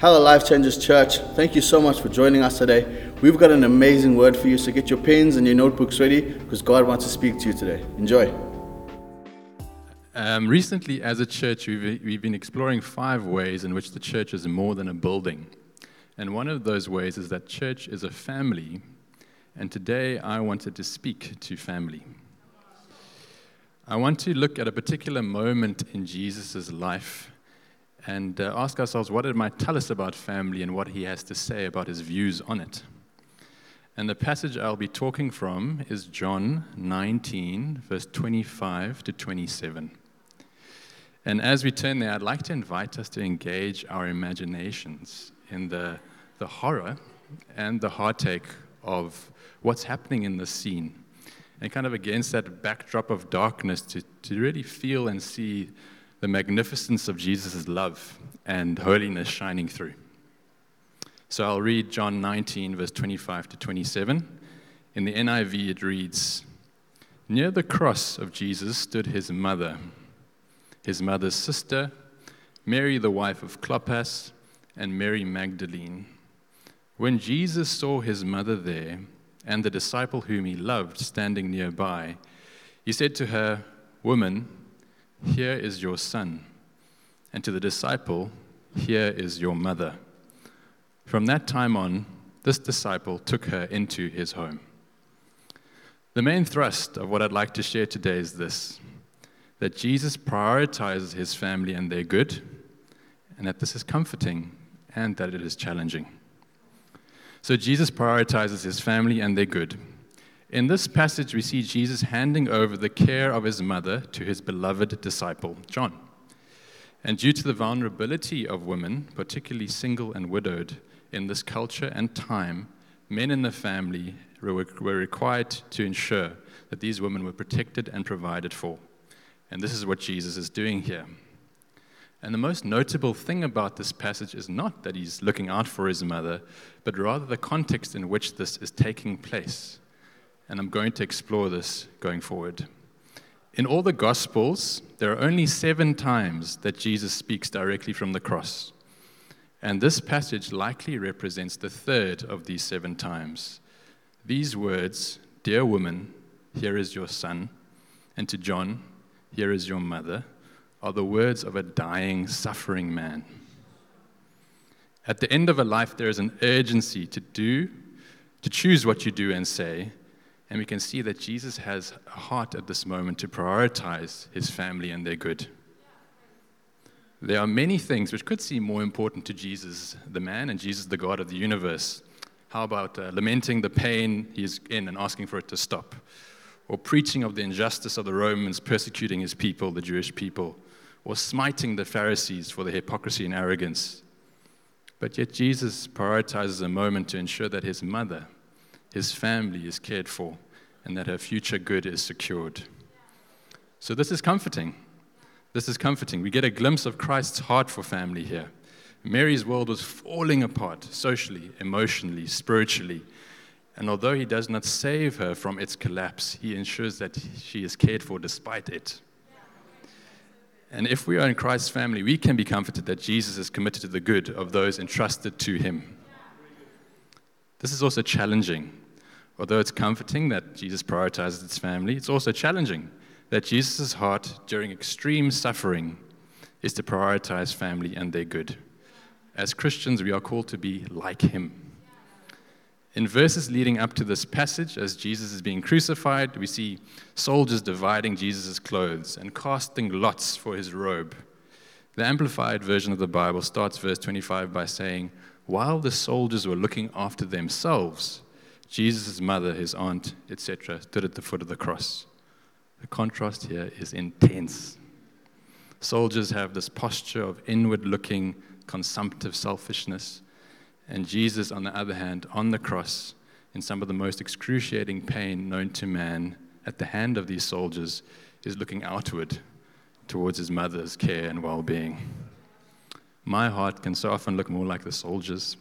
Hello, Life Changers Church. Thank you so much for joining us today. We've got an amazing word for you, so get your pens and your notebooks ready because God wants to speak to you today. Enjoy. Um, recently, as a church, we've, we've been exploring five ways in which the church is more than a building. And one of those ways is that church is a family. And today, I wanted to speak to family. I want to look at a particular moment in Jesus' life and uh, ask ourselves what it might tell us about family and what he has to say about his views on it. And the passage I'll be talking from is John 19, verse 25 to 27. And as we turn there, I'd like to invite us to engage our imaginations in the, the horror and the heartache of what's happening in this scene. And kind of against that backdrop of darkness, to, to really feel and see the magnificence of Jesus' love and holiness shining through. So I'll read John 19, verse 25 to 27. In the NIV, it reads Near the cross of Jesus stood his mother, his mother's sister, Mary, the wife of Clopas, and Mary Magdalene. When Jesus saw his mother there and the disciple whom he loved standing nearby, he said to her, Woman, here is your son. And to the disciple, Here is your mother. From that time on, this disciple took her into his home. The main thrust of what I'd like to share today is this that Jesus prioritizes his family and their good, and that this is comforting and that it is challenging. So, Jesus prioritizes his family and their good. In this passage, we see Jesus handing over the care of his mother to his beloved disciple, John. And due to the vulnerability of women, particularly single and widowed, in this culture and time, men in the family were, required to ensure that these women were protected and provided for. And this is what Jesus is doing here. And the most notable thing about this passage is not that he's looking out for his mother, but rather the context in which this is taking place and I'm going to explore this going forward. In all the Gospels, there are only seven times that Jesus speaks directly from the cross. And this passage likely represents the third of these seven times. These words, Dear woman, here is your son, and to John, here is your mother, are the words of a dying, suffering man. At the end of a life, there is an urgency to do, to choose what you do and say, and we can see that Jesus has a heart at this moment to prioritize his family and their good. There are many things which could seem more important to Jesus, the man, and Jesus, the God of the universe. How about uh, lamenting the pain he is in and asking for it to stop? Or preaching of the injustice of the Romans persecuting his people, the Jewish people? Or smiting the Pharisees for their hypocrisy and arrogance? But yet, Jesus prioritizes a moment to ensure that his mother, his family is cared for, and that her future good is secured. So, this is comforting. This is comforting. We get a glimpse of Christ's heart for family here. Mary's world was falling apart socially, emotionally, spiritually. And although he does not save her from its collapse, he ensures that she is cared for despite it. And if we are in Christ's family, we can be comforted that Jesus is committed to the good of those entrusted to him. This is also challenging. Although it's comforting that Jesus prioritizes his family, it's also challenging that Jesus' heart during extreme suffering is to prioritize family and their good. As Christians, we are called to be like him. In verses leading up to this passage, as Jesus is being crucified, we see soldiers dividing Jesus' clothes and casting lots for his robe. The Amplified version of the Bible starts verse 25 by saying, while the soldiers were looking after themselves, Jesus' mother, his aunt, etc., stood at the foot of the cross. The contrast here is intense. Soldiers have this posture of inward looking, consumptive selfishness. And Jesus, on the other hand, on the cross, in some of the most excruciating pain known to man, at the hand of these soldiers, is looking outward towards his mother's care and well being. My heart can so often look more like the soldiers.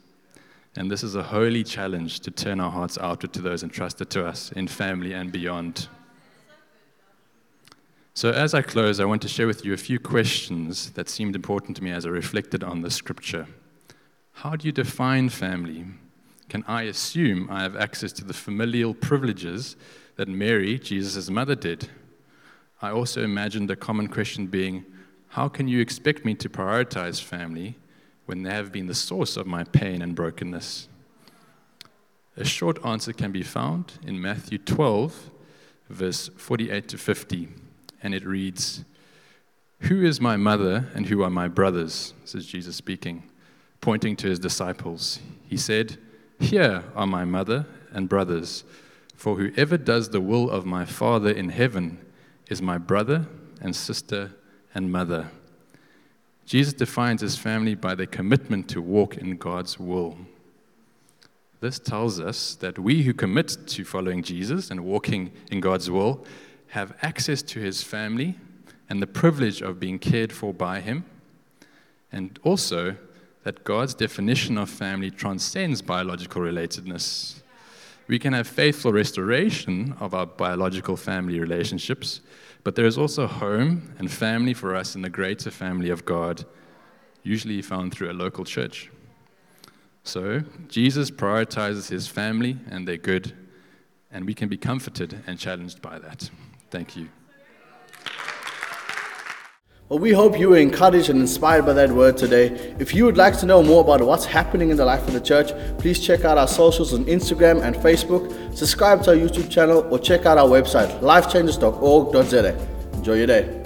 And this is a holy challenge to turn our hearts outward to those entrusted to us in family and beyond. So, as I close, I want to share with you a few questions that seemed important to me as I reflected on the scripture. How do you define family? Can I assume I have access to the familial privileges that Mary, Jesus' mother, did? I also imagined a common question being how can you expect me to prioritize family when they have been the source of my pain and brokenness? A short answer can be found in Matthew 12, verse 48 to 50, and it reads Who is my mother and who are my brothers? says Jesus speaking, pointing to his disciples. He said, Here are my mother and brothers, for whoever does the will of my Father in heaven is my brother and sister and mother. Jesus defines his family by their commitment to walk in God's will. This tells us that we who commit to following Jesus and walking in God's will have access to his family and the privilege of being cared for by him, and also that God's definition of family transcends biological relatedness. We can have faithful restoration of our biological family relationships, but there is also home and family for us in the greater family of God, usually found through a local church. So, Jesus prioritizes his family and their good, and we can be comforted and challenged by that. Thank you. Well, we hope you were encouraged and inspired by that word today. If you would like to know more about what's happening in the life of the church, please check out our socials on Instagram and Facebook, subscribe to our YouTube channel, or check out our website, lifechangers.org.za. Enjoy your day.